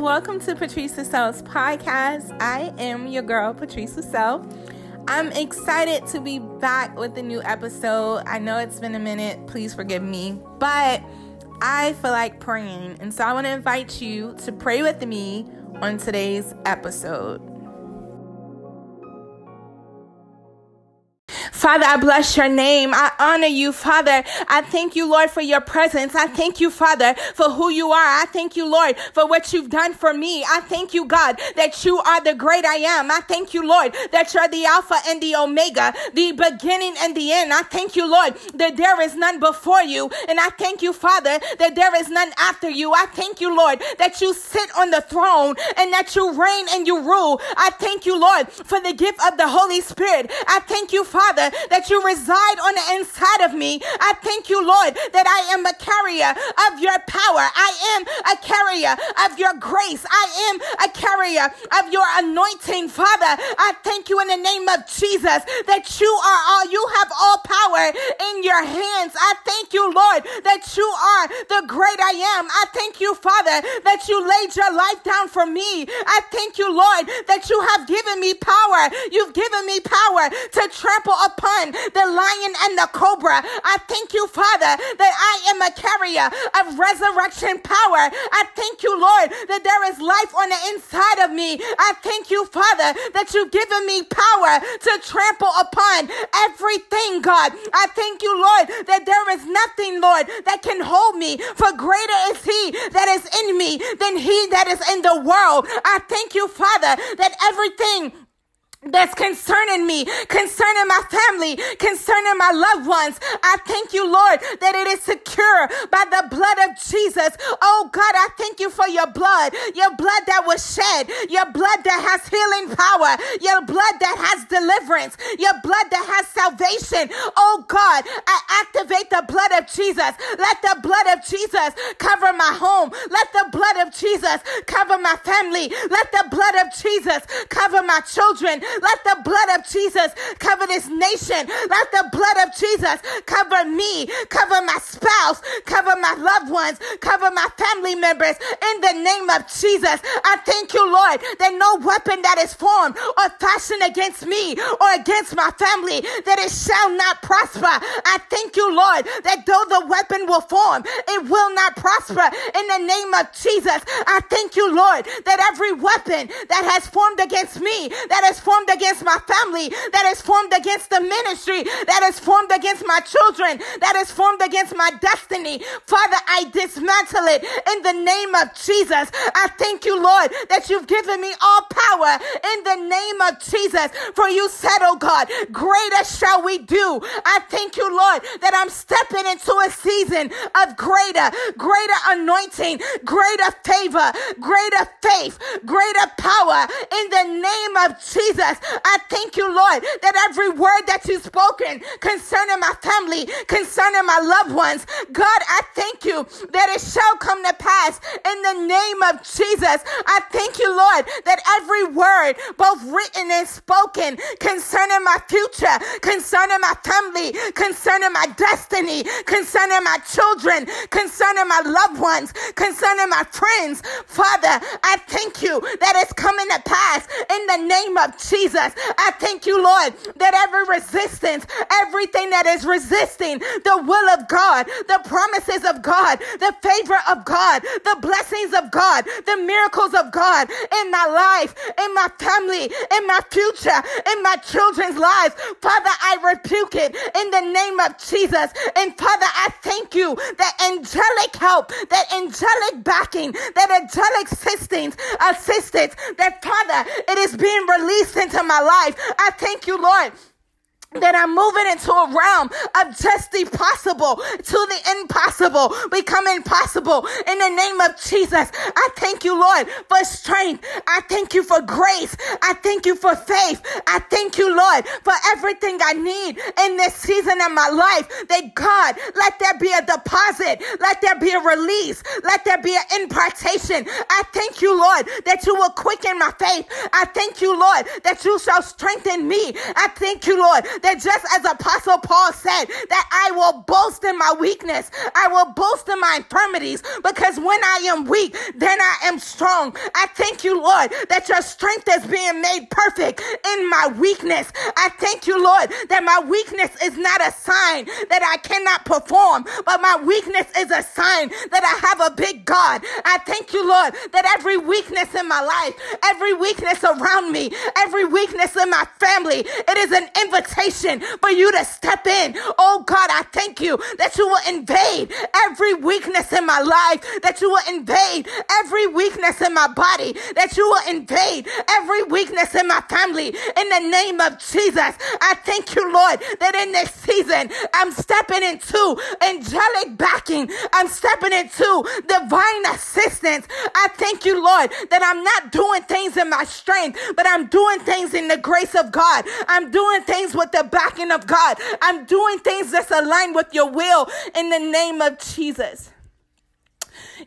Welcome to Patrice Lascelles podcast. I am your girl, Patrice Lascelles. I'm excited to be back with a new episode. I know it's been a minute. Please forgive me. But I feel like praying. And so I want to invite you to pray with me on today's episode. Father, I bless your name. I honor you, Father. I thank you, Lord, for your presence. I thank you, Father, for who you are. I thank you, Lord, for what you've done for me. I thank you, God, that you are the great I am. I thank you, Lord, that you're the Alpha and the Omega, the beginning and the end. I thank you, Lord, that there is none before you. And I thank you, Father, that there is none after you. I thank you, Lord, that you sit on the throne and that you reign and you rule. I thank you, Lord, for the gift of the Holy Spirit. I thank you, Father, that you reside on the inside of me. I thank you, Lord, that I am a carrier of your power. I am a carrier of your grace. I am a carrier of your anointing, Father. I thank you in the name of Jesus that you are all, you have all power in your hands. I thank you, Lord, that you are the great I am. I thank you, Father, that you laid your life down for me. I thank you, Lord, that you have given me power. You've given me power to trample upon upon the lion and the cobra. I thank you, Father, that I am a carrier of resurrection power. I thank you, Lord, that there is life on the inside of me. I thank you, Father, that you've given me power to trample upon everything, God. I thank you, Lord, that there is nothing, Lord, that can hold me. For greater is He that is in me than He that is in the world. I thank you, Father, that everything that's concerning me, concerning my family, concerning my loved ones. I thank you, Lord, that it is secure by the blood of Jesus. Oh God, I thank you for your blood, your blood that was shed, your blood that has healing power, your blood that has deliverance, your blood that has salvation. Oh God, I activate the blood of Jesus. Let the blood of Jesus cover my home. Let the blood of Jesus cover my family. Let the blood of Jesus cover my children. Let the blood of Jesus cover this nation. Let the blood of Jesus cover me, cover my spouse, cover my loved ones, cover my family members. In the name of Jesus, I thank you, Lord, that no weapon that is formed or fashioned against me or against my family, that it shall not prosper. I thank you, Lord, that though the weapon will form, it will not prosper. In the name of Jesus, I thank you, Lord, that every weapon that has formed against me, that has formed formed against my family, that is formed against the ministry, that is formed against my children, that is formed against my destiny. Father, I dismantle it in the name of Jesus. I thank you, Lord, that you've given me all power in the name of Jesus. For you said, oh God, greater shall we do. I thank you, Lord, that I'm stepping into a season of greater, greater anointing, greater favor, greater faith, greater power in the name of Jesus. I thank you, Lord, that every word that you've spoken concerning my family, concerning my loved ones, God, I thank you that it shall come to pass in the name of Jesus. I thank you, Lord, that every word, both written and spoken, concerning my future, concerning my family, concerning my destiny, concerning my children, concerning my loved ones, concerning my friends, Father, I thank you that it's coming to pass in the name of Jesus. Jesus. I thank you, Lord, that every resistance, everything that is resisting the will of God, the promises of God, the favor of God, the blessings of God, the miracles of God in my life, in my family, in my future, in my children's lives. Father, I rebuke it in the name of Jesus. And Father, I thank you that angelic help, that angelic backing, that angelic assistance, assistance, that Father, it is being released into into my life. I thank you, Lord that I'm moving into a realm of just the possible to the impossible, becoming possible in the name of Jesus. I thank you, Lord, for strength. I thank you for grace. I thank you for faith. I thank you, Lord, for everything I need in this season of my life. That God, let there be a deposit. Let there be a release. Let there be an impartation. I thank you, Lord, that you will quicken my faith. I thank you, Lord, that you shall strengthen me. I thank you, Lord, that just as Apostle Paul said, that I will boast in my weakness, I will boast in my infirmities, because when I am weak, then I am strong. I thank you, Lord, that your strength is being made perfect in my weakness. I thank you, Lord, that my weakness is not a sign that I cannot perform, but my weakness is a sign that I have a big God. I thank you, Lord, that every weakness in my life, every weakness around me, every weakness in my family, it is an invitation for you to step in. Oh God, I thank you that you will invade every weakness in my life, that you will invade every weakness in my body, that you will invade every weakness in my family. In the name of Jesus, I thank you, Lord, that in this season, I'm stepping into angelic backing. I'm stepping into divine assistance. I thank you, Lord, that I'm not doing things in my strength, but I'm doing things in the grace of God. I'm doing things with the backing of God. I'm doing things that's aligned with your will in the name of Jesus.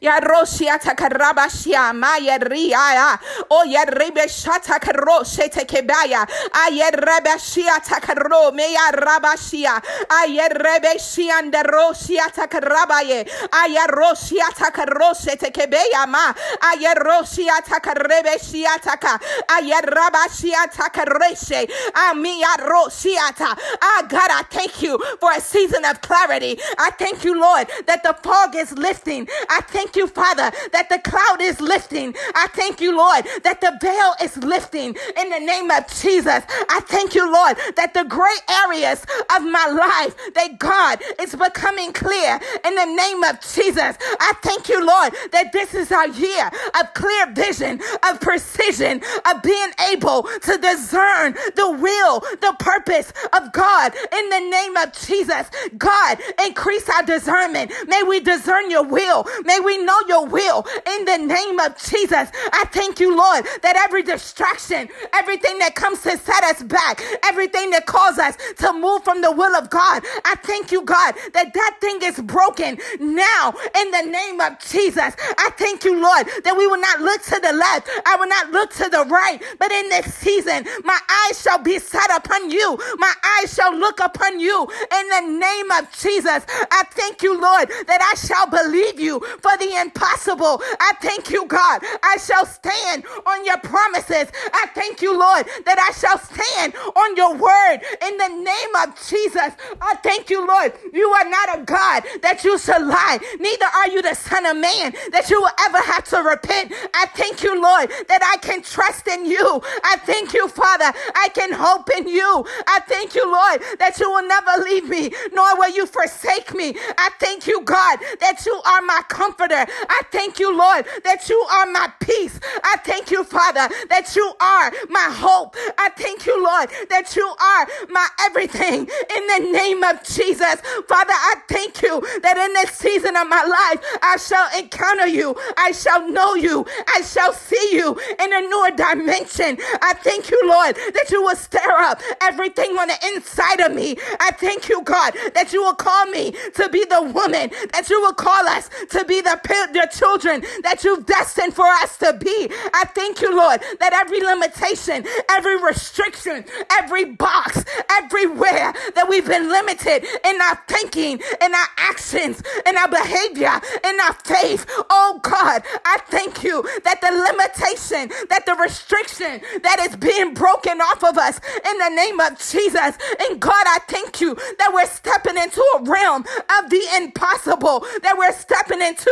Ya roshia takarabashia maya ria o ya rebe shata karoshe tekebaya aye rebe shia takaro meya rabashia aye rebe shianda roshia takarabaye aye roshia takaroshe tekebeya ma. Aye roshia takarebe shia taka. Aye rabashia takareshe amia roshiata ah God I thank you for a season of clarity. I thank you Lord that the fog is lifting. I thank thank you, Father, that the cloud is lifting. I thank you, Lord, that the veil is lifting in the name of Jesus. I thank you, Lord, that the gray areas of my life, that God is becoming clear in the name of Jesus. I thank you, Lord, that this is our year of clear vision, of precision, of being able to discern the will, the purpose of God in the name of Jesus. God, increase our discernment. May we discern your will. May we know your will in the name of Jesus. I thank you, Lord, that every distraction, everything that comes to set us back, everything that calls us to move from the will of God, I thank you, God, that that thing is broken now in the name of Jesus. I thank you, Lord, that we will not look to the left, I will not look to the right, but in this season, my eyes shall be set upon you, my eyes shall look upon you in the name of Jesus. I thank you, Lord, that I shall believe you for the impossible. I thank you, God. I shall stand on your promises. I thank you, Lord, that I shall stand on your word in the name of Jesus. I thank you, Lord. You are not a God that you shall lie, neither are you the Son of Man that you will ever have to repent. I thank you, Lord, that I can trust in you. I thank you, Father. I can hope in you. I thank you, Lord, that you will never leave me, nor will you forsake me. I thank you, God, that you are my comforter. I thank you, Lord, that you are my peace. I thank you, Father, that you are my hope. I thank you, Lord, that you are my everything in the name of Jesus. Father, I thank you that in this season of my life, I shall encounter you. I shall know you. I shall see you in a newer dimension. I thank you, Lord, that you will stir up everything on the inside of me. I thank you, God, that you will call me to be the woman, that you will call us to be the the children that you've destined for us to be. I thank you, Lord, that every limitation, every restriction, every box, everywhere that we've been limited in our thinking, in our actions, in our behavior, in our faith. Oh God, I thank you that the limitation, that the restriction that is being broken off of us in the name of Jesus. And God, I thank you that we're stepping into a realm of the impossible, that we're stepping into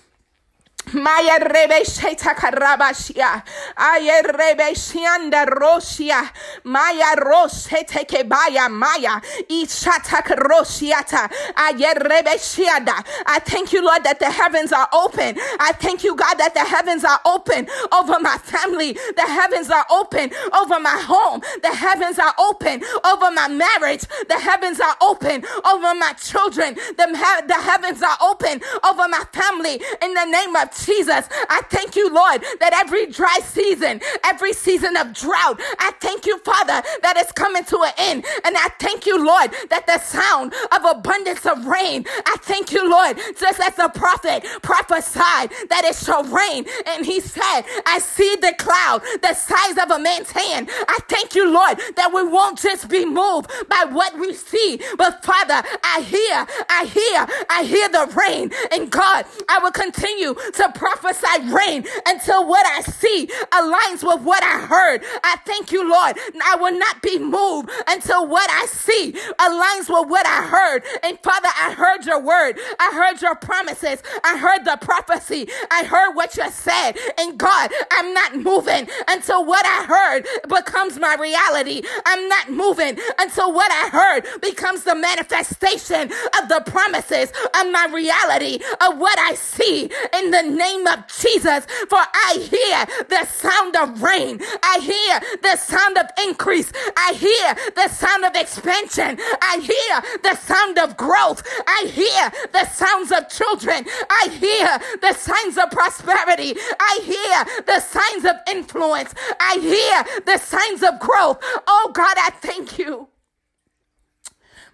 Maya rebe sheta karabashia. Aye rebe shianda roshia. Maya roshete kebaya maya. Ishata karoshiata. Aye rebe shianda. I thank you, Lord, that the heavens are open. I thank you, God, that the heavens are open over my family. The heavens are open over my home. The heavens are open over my marriage. The heavens are open over my children. The, the heavens are open over my family. In the name of Jesus, I thank you, Lord, that every dry season, every season of drought, I thank you, Father, that it's coming to an end. And I thank you, Lord, that the sound of abundance of rain, I thank you, Lord, just as the prophet prophesied that it shall rain. And he said, I see the cloud, the size of a man's hand. I thank you, Lord, that we won't just be moved by what we see, but Father, I hear, I hear, I hear the rain. And God, I will continue to prophesy rain until what I see aligns with what I heard. I thank you, Lord. I will not be moved until what I see aligns with what I heard. And Father, I heard your word. I heard your promises. I heard the prophecy. I heard what you said. And God, I'm not moving until what I heard becomes my reality. I'm not moving until what I heard becomes the manifestation of the promises of my reality of what I see in the name of Jesus. For I hear the sound of rain. I hear the sound of increase. I hear the sound of expansion. I hear the sound of growth. I hear the sounds of children. I hear the signs of prosperity. I hear the signs of influence. I hear the signs of growth. Oh God, I thank you.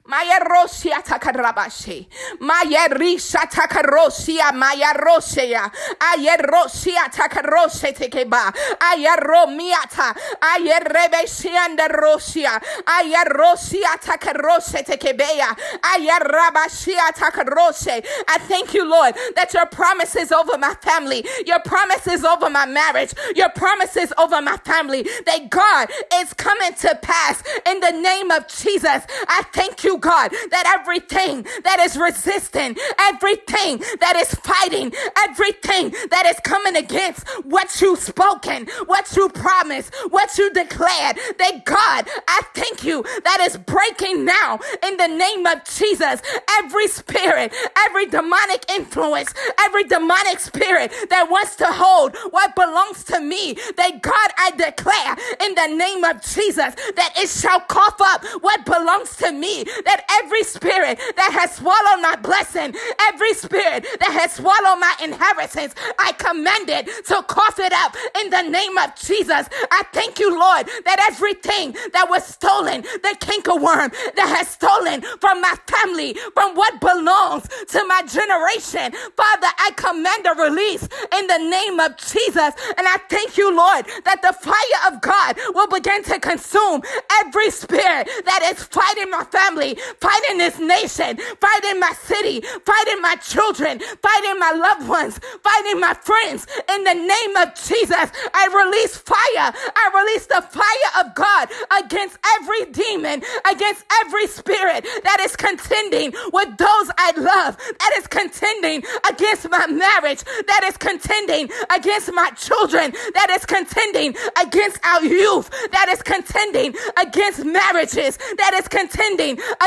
Maya rosia takarabashe. Maya risha takarosia. Maya rosia. Aya rosia takarose tekeba. Aya romiata. Aya rebesianda rosia. Aya rosia takarose tekebea. Aya rabashia takarose. I thank you, Lord, that your promises over my family, your promises over my marriage, your promises over my family, that God is coming to pass in the name of Jesus. I thank you, God, that everything that is resisting, everything that is fighting, everything that is coming against what you've spoken, what you promised, what you declared, that God, I thank you that is breaking now in the name of Jesus. Every spirit, every demonic influence, every demonic spirit that wants to hold what belongs to me, that God, I declare in the name of Jesus that it shall cough up what belongs to me, that every spirit that has swallowed my blessing, every spirit that has swallowed my inheritance, I command it to cough it up in the name of Jesus. I thank you, Lord, that everything that was stolen, the cankerworm that has stolen from my family, from what belongs to my generation, Father, I command a release in the name of Jesus. And I thank you, Lord, that the fire of God will begin to consume every spirit that is fighting my family, fighting this nation, fighting my city, fighting my children, fighting my loved ones, fighting my friends. In the name of Jesus, I release fire. I release the fire of God against every demon, against every spirit that is contending with those I love, that is contending against my marriage, that is contending against my children, that is contending against our youth, that is contending against marriages, that is contending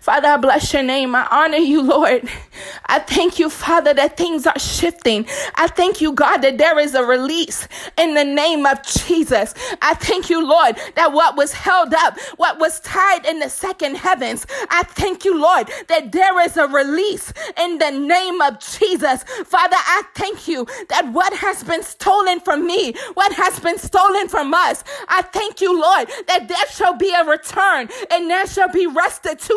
Father, I bless your name. I honor you, Lord. I thank you, Father, that things are shifting. I thank you, God, that there is a release in the name of Jesus. I thank you, Lord, that what was held up, what was tied in the second heavens, I thank you, Lord, that there is a release in the name of Jesus. Father, I thank you that what has been stolen from me, what has been stolen from us, I thank you, Lord, that there shall be a return and there shall be restitution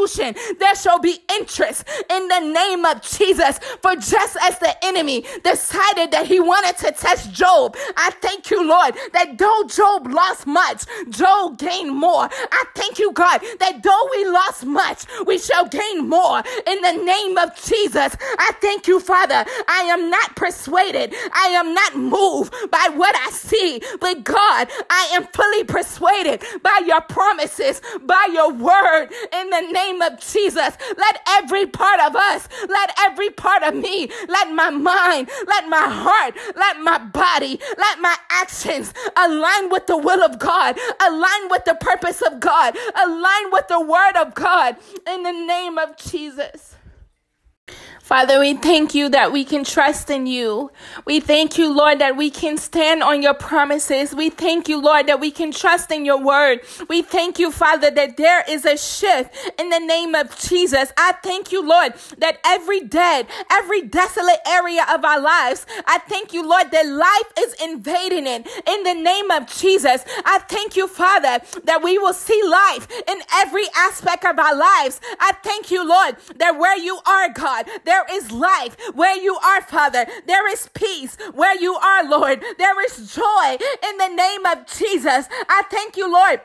there shall be interest in the name of Jesus. For just as the enemy decided that he wanted to test Job, I thank you, Lord, that though Job lost much, Job gained more. I thank you, God, that though we lost much, we shall gain more in the name of Jesus. I thank you, Father. I am not persuaded. I am not moved by what I see, but God, I am fully persuaded by your promises, by your word in the name of Jesus, let every part of us, let every part of me, let my mind, let my heart, let my body, let my actions align with the will of God, align with the purpose of God, align with the word of God in the name of Jesus. Father, we thank you that we can trust in you. We thank you, Lord, that we can stand on your promises. We thank you, Lord, that we can trust in your word. We thank you, Father, that there is a shift in the name of Jesus. I thank you, Lord, that every dead, every desolate area of our lives, I thank you, Lord, that life is invading it in the name of Jesus. I thank you, Father, that we will see life in every aspect of our lives. I thank you, Lord, that where you are, God, there is life where you are, Father. There is peace where you are, Lord. There is joy in the name of Jesus. I thank you, Lord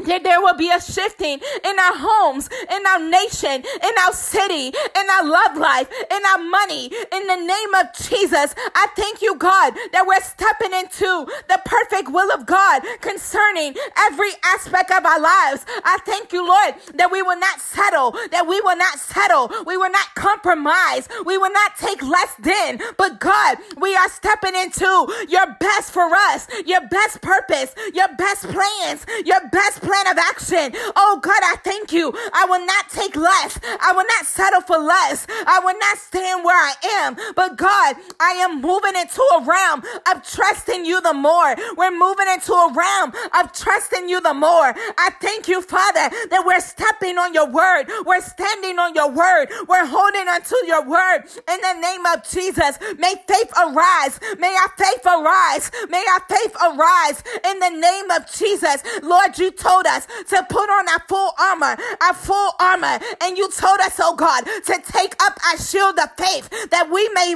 that there will be a shifting in our homes, in our nation, in our city, in our love life, in our money. In the name of Jesus, I thank you, God, that we're stepping into the perfect will of God concerning every aspect of our lives. I thank you, Lord, that we will not settle, that we will not settle, we will not compromise, we will not take less than. But God, we are stepping into your best for us, your best purpose, your best plans, your best plan of action. Oh God, I thank you. I will not take less. I will not settle for less. I will not stand where I am. But God, I am moving into a realm of trusting you the more. We're moving into a realm of trusting you the more. I thank you, Father, that we're stepping on your word. We're standing on your word. We're holding onto your word in the name of Jesus. May faith arise. May our faith arise. May our faith arise in the name of Jesus. Lord, you told told us to put on our full armor, our full armor, and you told us, oh God, to take up our shield of faith that we may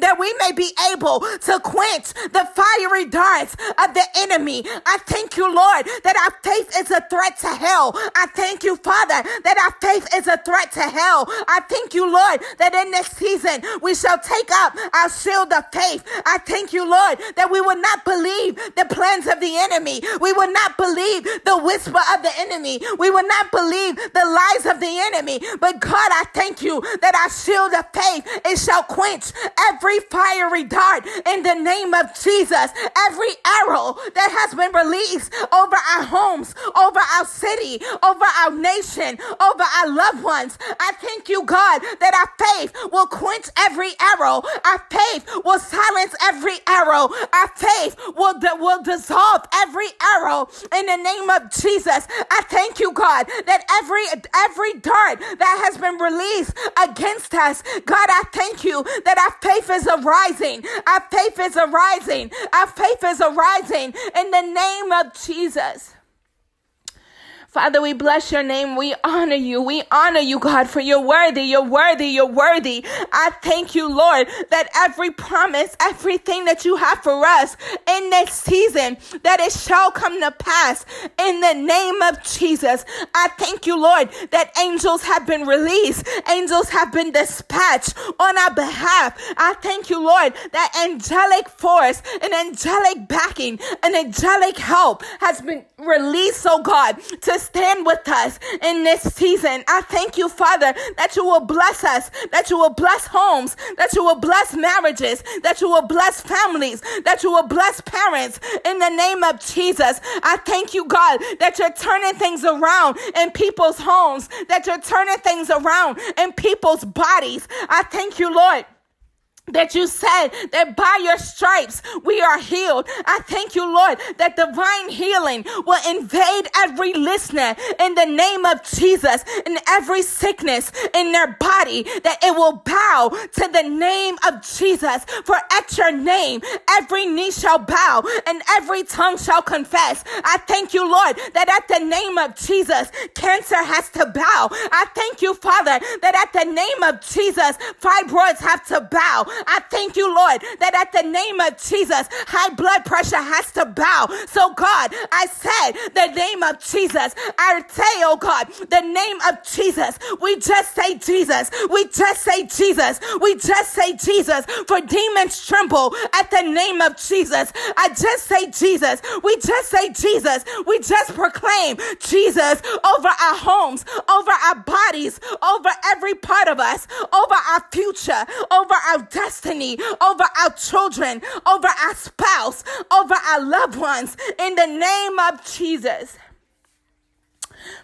that we may be able to quench the fiery darts of the enemy. I thank you, Lord, that our faith is a threat to hell. I thank you, Father, that our faith is a threat to hell. I thank you, Lord, that in this season we shall take up our shield of faith. I thank you, Lord, that we will not believe the plans of the enemy. We will not believe the whisper of the enemy. We will not believe the lies of the enemy. But God, I thank you that our shield of faith, it shall quench every fiery dart in the name of Jesus. Every arrow that has been released over our homes, over our city, over our nation, over our loved ones. I thank you, God, that our faith will quench every arrow. Our faith will silence every arrow. Our faith will, will dissolve every arrow in the name of Jesus. Jesus. I thank you, God, that every every dart that has been released against us, God, I thank you that our faith is arising. Our faith is arising. Our faith is arising in the name of Jesus. Father, we bless your name. We honor you. We honor you, God, for you're worthy. You're worthy. You're worthy. I thank you, Lord, that every promise, everything that you have for us in this season, that it shall come to pass in the name of Jesus. I thank you, Lord, that angels have been released. Angels have been dispatched on our behalf. I thank you, Lord, that angelic force, an angelic backing, an angelic help has been released, oh God, to stand with us in this season. I thank you, Father, that you will bless us, that you will bless homes, that you will bless marriages, that you will bless families, that you will bless parents in the name of Jesus. I thank you, God, that you're turning things around in people's homes, that you're turning things around in people's bodies. I thank you, Lord that you said that by your stripes we are healed. I thank you, Lord, that divine healing will invade every listener in the name of Jesus in every sickness in their body, that it will bow to the name of Jesus. For at your name, every knee shall bow and every tongue shall confess. I thank you, Lord, that at the name of Jesus, cancer has to bow. I thank you, Father, that at the name of Jesus, fibroids have to bow. I thank you, Lord, that at the name of Jesus, high blood pressure has to bow. So, God, I said the name of Jesus. I say, oh God, the name of Jesus. We just say Jesus. We just say Jesus. We just say Jesus. For demons tremble at the name of Jesus. I just say Jesus. We just say Jesus. We just proclaim Jesus over our homes, over our bodies, over every part of us, over our future, over our destiny destiny, over our children, over our spouse, over our loved ones in the name of Jesus.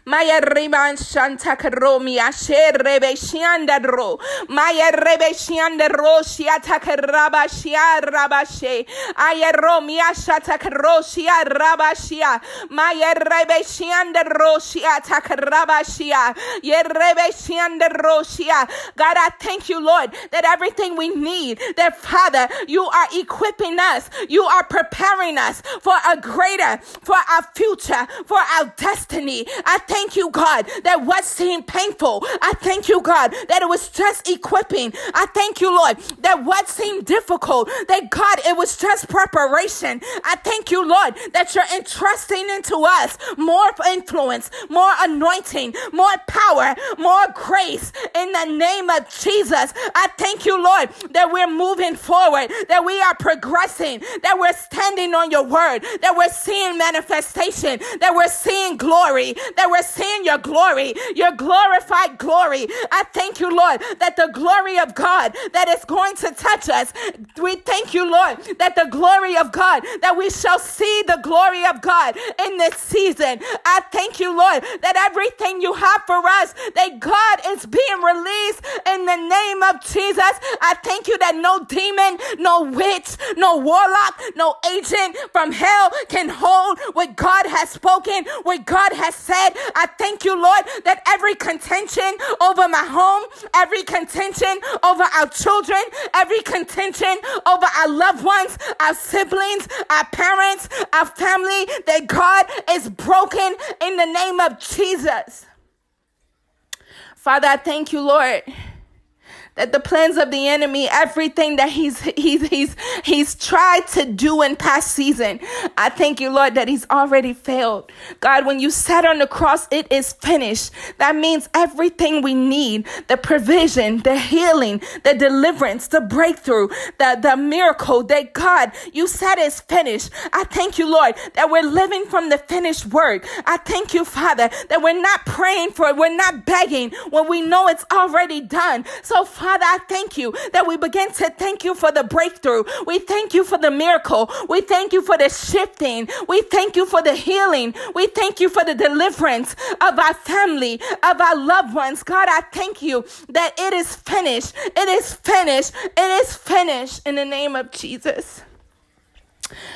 Maya riban shanta karomi ashe rebe shianda ro. Maya rebe shianda ro shiata karaba shia rabashe. Aya romi ashata karo shia rabashia. Maya rebe shianda ro shiata karaba shia. Ye rebe Shiandaro shia. God, I thank you, Lord, that everything we need, that Father, you are equipping us. You are preparing us for a greater, for our future, for our destiny. I thank you, God, that what seemed painful, I thank you, God, that it was just equipping. I thank you, Lord, that what seemed difficult, that God, it was just preparation. I thank you, Lord, that you're entrusting into us more influence, more anointing, more power, more grace in the name of Jesus. I thank you, Lord, that we're moving forward, that we are progressing, that we're standing on your word, that we're seeing manifestation, that we're seeing glory, that we're seeing your glory, your glorified glory. I thank you, Lord, that the glory of God that is going to touch us. We thank you, Lord, that the glory of God, that we shall see the glory of God in this season. I thank you, Lord, that everything you have for us, that God is being released in the name of Jesus. I thank you that no demon, no witch, no warlock, no agent from hell can hold what God has spoken, what God has said. I thank you, Lord, that every contention over my home, every contention over our children, every contention over our loved ones, our siblings, our parents, our family, that God is broken in the name of Jesus. Father, I thank you, Lord that the plans of the enemy, everything that he's he's he's he's tried to do in past season, I thank you, Lord, that he's already failed. God, when you sat on the cross, it is finished. That means everything we need, the provision, the healing, the deliverance, the breakthrough, the, the miracle that God, you said is finished. I thank you, Lord, that we're living from the finished word. I thank you, Father, that we're not praying for it, we're not begging when we know it's already done. So, Father, Father, I thank you that we begin to thank you for the breakthrough. We thank you for the miracle. We thank you for the shifting. We thank you for the healing. We thank you for the deliverance of our family, of our loved ones. God, I thank you that it is finished. It is finished. It is finished in the name of Jesus.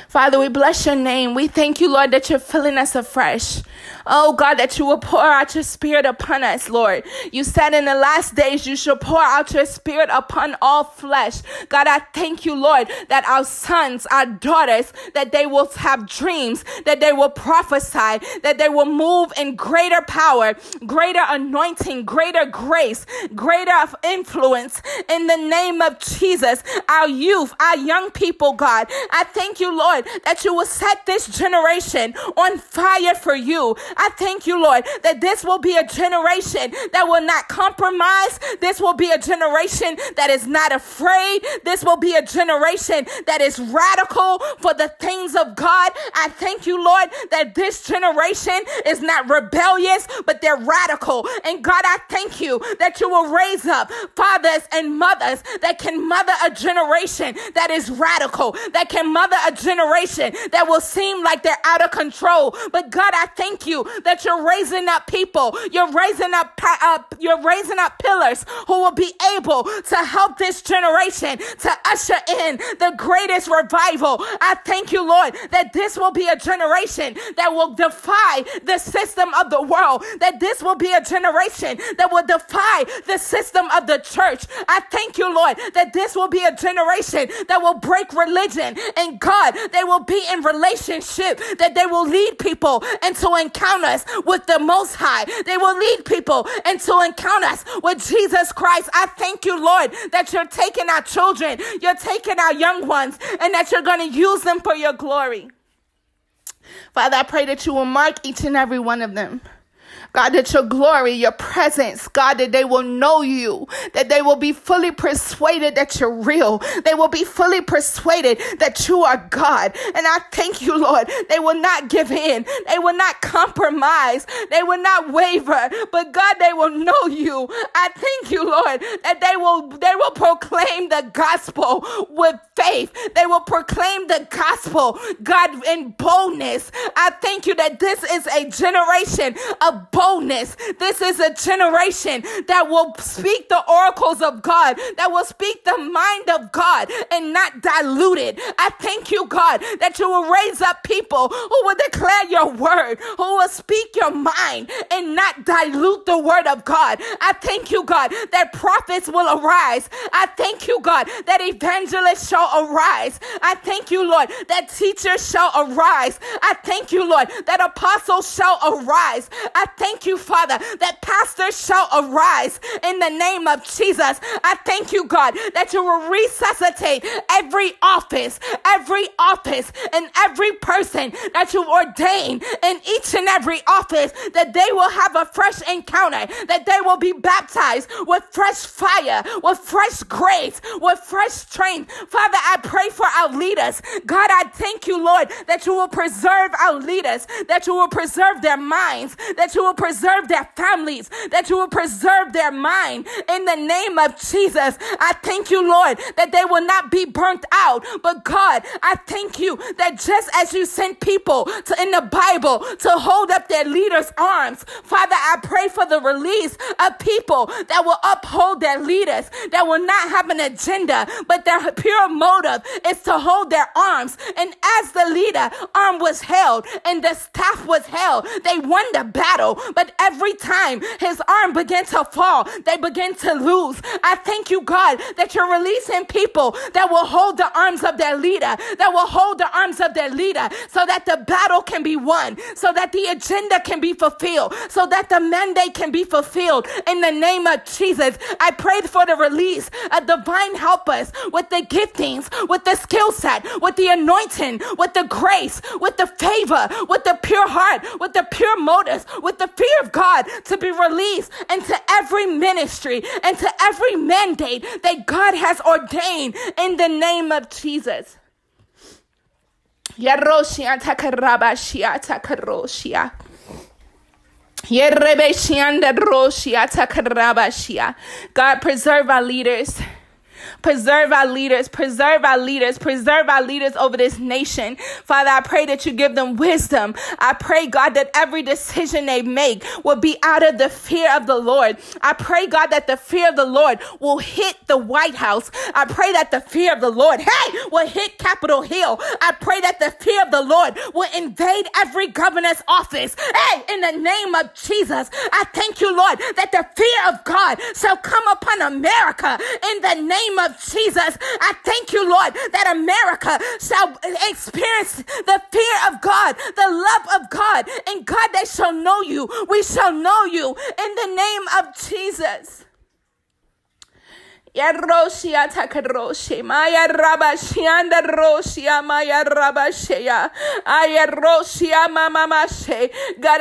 Father, we bless your name. We thank you, Lord, that you're filling us afresh. Oh God, that you will pour out your spirit upon us, Lord. You said in the last days you shall pour out your spirit upon all flesh. God, I thank you, Lord, that our sons, our daughters, that they will have dreams, that they will prophesy, that they will move in greater power, greater anointing, greater grace, greater influence in the name of Jesus. Our youth, our young people, God, I thank you, Lord, that you will set this generation on fire for you. I thank you, Lord, that this will be a generation that will not compromise. This will be a generation that is not afraid. This will be a generation that is radical for the things of God. I thank you, Lord, that this generation is not rebellious, but they're radical. And God, I thank you that you will raise up fathers and mothers that can mother a generation that is radical, that can mother a generation that will seem like they're out of control. But God, I thank you that you're raising up people. You're raising up, uh, you're raising up pillars who will be able to help this generation to usher in the greatest revival. I thank you, Lord, that this will be a generation that will defy the system of the world, that this will be a generation that will defy the system of the church. I thank you, Lord, that this will be a generation that will break religion and God, they will be in relationship, that they will lead people into encounters with the Most High. They will lead people into encounter us with Jesus Christ. I thank you, Lord, that you're taking our children, you're taking our young ones, and that you're going to use them for your glory. Father, I pray that you will mark each and every one of them. God, that your glory, your presence, God, that they will know you, that they will be fully persuaded that you're real. They will be fully persuaded that you are God. And I thank you, Lord. They will not give in. They will not compromise. They will not waver. But God, they will know you. I thank you, Lord, that they will, they will proclaim the gospel with faith. They will proclaim the gospel, God, in boldness. I thank you that this is a generation of of boldness. This is a generation that will speak the oracles of God, that will speak the mind of God and not dilute it. I thank you, God, that you will raise up people who will declare your word, who will speak your mind and not dilute the word of God. I thank you, God, that prophets will arise. I thank you, God, that evangelists shall arise. I thank you, Lord, that teachers shall arise. I thank you, Lord, that apostles shall arise. I thank you, Father, that pastors shall arise in the name of Jesus. I thank you, God, that you will resuscitate every office, every office, and every person that you ordain in each and every office, that they will have a fresh encounter, that they will be baptized with fresh fire, with fresh grace, with fresh strength. Father, I pray for our leaders. God, I thank you, Lord, that you will preserve our leaders, that you will preserve their minds, that you will preserve their families, that you will preserve their mind. In the name of Jesus, I thank you, Lord, that they will not be burnt out. But God, I thank you that just as you sent people to in the Bible to hold up their leaders' arms, Father, I pray for the release of people that will uphold their leaders, that will not have an agenda, but their pure motive is to hold their arms. And as the leader arm was held and the staff was held, they won the battle. But every time his arm began to fall, they began to lose. I thank you, God, that you're releasing people that will hold the arms of their leader, that will hold the arms of their leader so that the battle can be won, so that the agenda can be fulfilled, so that the mandate can be fulfilled. In the name of Jesus, I prayed for the release of divine helpers with the giftings, with the skill set, with the anointing, with the grace, with the favor, with the pure heart, with the pure motives, with the fear of God to be released into every ministry and to every mandate that God has ordained in the name of Jesus. God preserve our leaders. Preserve our leaders, preserve our leaders, preserve our leaders over this nation. Father, I pray that you give them wisdom. I pray, God, that every decision they make will be out of the fear of the Lord. I pray, God, that the fear of the Lord will hit the White House. I pray that the fear of the Lord, hey, will hit Capitol Hill. I pray that the fear of the Lord will invade every governor's office. Hey, in the name of Jesus, I thank you, Lord, that the fear of God shall come upon America in the name of Jesus. I thank you, Lord, that America shall experience the fear of God, the love of God, and God, they shall know you. We shall know you in the name of Jesus. God,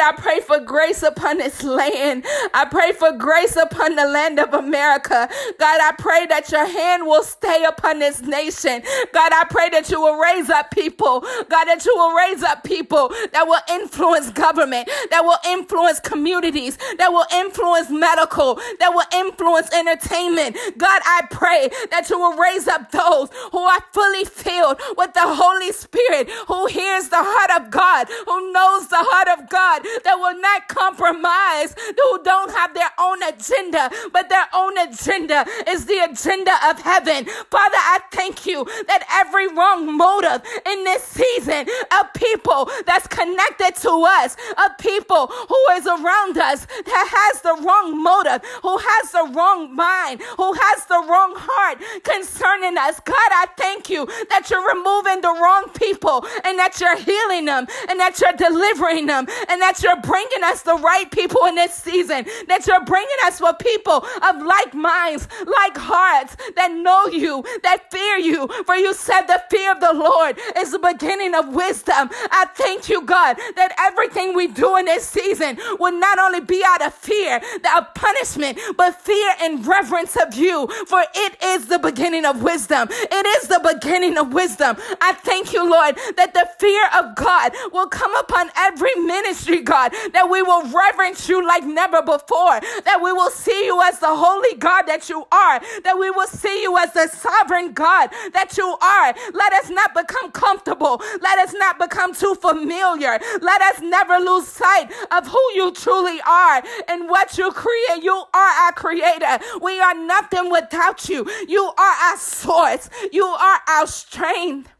I pray for grace upon this land. I pray for grace upon the land of America. God, I pray that your hand will stay upon this nation. God, I pray that you will raise up people. God, that you will raise up people that will influence government, that will influence communities, that will influence medical, that will influence entertainment. God, God, I pray that you will raise up those who are fully filled with the Holy Spirit, who hears the heart of God, who knows the heart of God, that will not compromise, who don't have their own agenda, but their own agenda is the agenda of heaven. Father, I thank you that every wrong motive in this season of people that's connected to us, of people who is around us that has the wrong motive, who has the wrong mind, who has the wrong heart concerning us. God, I thank you that you're removing the wrong people and that you're healing them and that you're delivering them and that you're bringing us the right people in this season, that you're bringing us with people of like minds, like hearts that know you, that fear you. For you said the fear of the Lord is the beginning of wisdom. I thank you, God, that everything we do in this season will not only be out of fear, of punishment, but fear and reverence of you. For it is the beginning of wisdom. It is the beginning of wisdom. I thank you, Lord, that the fear of God will come upon every ministry, God, that we will reverence you like never before, that we will see you as the holy God that you are, that we will see you as the sovereign God that you are. Let us not become comfortable. Let us not become too familiar. Let us never lose sight of who you truly are and what you create. You are our creator. We are nothing without you. You are our source. You are our strength.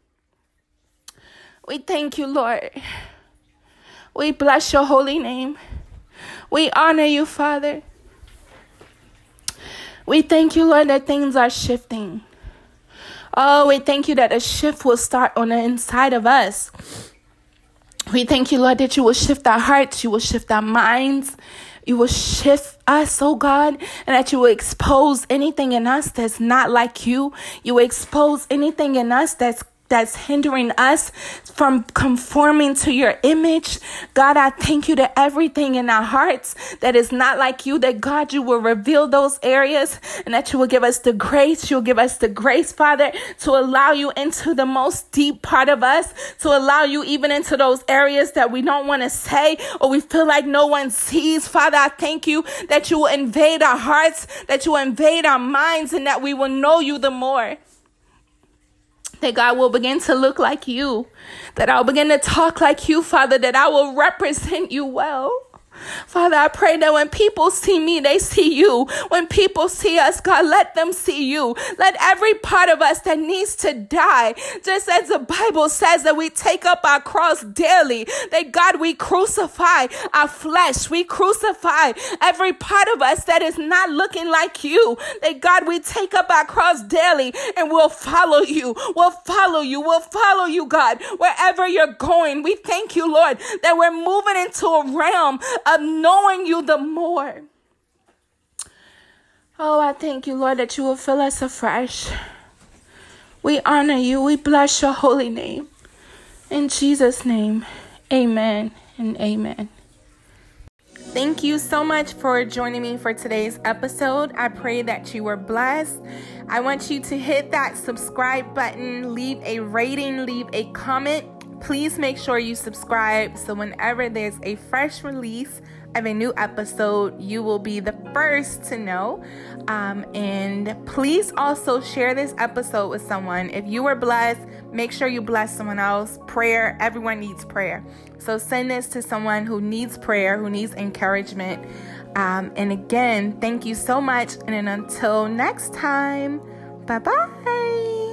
We thank you, Lord. We bless your holy name. We honor you, Father. We thank you, Lord, that things are shifting. Oh, we thank you that a shift will start on the inside of us. We thank you, Lord, that you will shift our hearts, you will shift our minds, you will shift us, oh God, and that you will expose anything in us that's not like you. You will expose anything in us that's that's hindering us from conforming to your image. God, I thank you that everything in our hearts that is not like you, that God, you will reveal those areas and that you will give us the grace. You'll give us the grace, Father, to allow you into the most deep part of us, to allow you even into those areas that we don't want to say or we feel like no one sees. Father, I thank you that you will invade our hearts, that you will invade our minds, and that we will know you the more that God will begin to look like you, that I'll begin to talk like you, Father, that I will represent you well. Father, I pray that when people see me, they see you. When people see us, God, let them see you. Let every part of us that needs to die, just as the Bible says that we take up our cross daily, that God, we crucify our flesh. We crucify every part of us that is not looking like you. That God, we take up our cross daily and we'll follow you. We'll follow you. We'll follow you, God, wherever you're going. We thank you, Lord, that we're moving into a realm of knowing you the more. Oh, I thank you, Lord, that you will fill us afresh. We honor you. We bless your holy name. In Jesus' name, amen and amen. Thank you so much for joining me for today's episode. I pray that you were blessed. I want you to hit that subscribe button, leave a rating, leave a comment Please make sure you subscribe so whenever there's a fresh release of a new episode, you will be the first to know. Um, and please also share this episode with someone. If you were blessed, make sure you bless someone else. Prayer, everyone needs prayer. So send this to someone who needs prayer, who needs encouragement. Um, and again, thank you so much. And until next time, bye bye.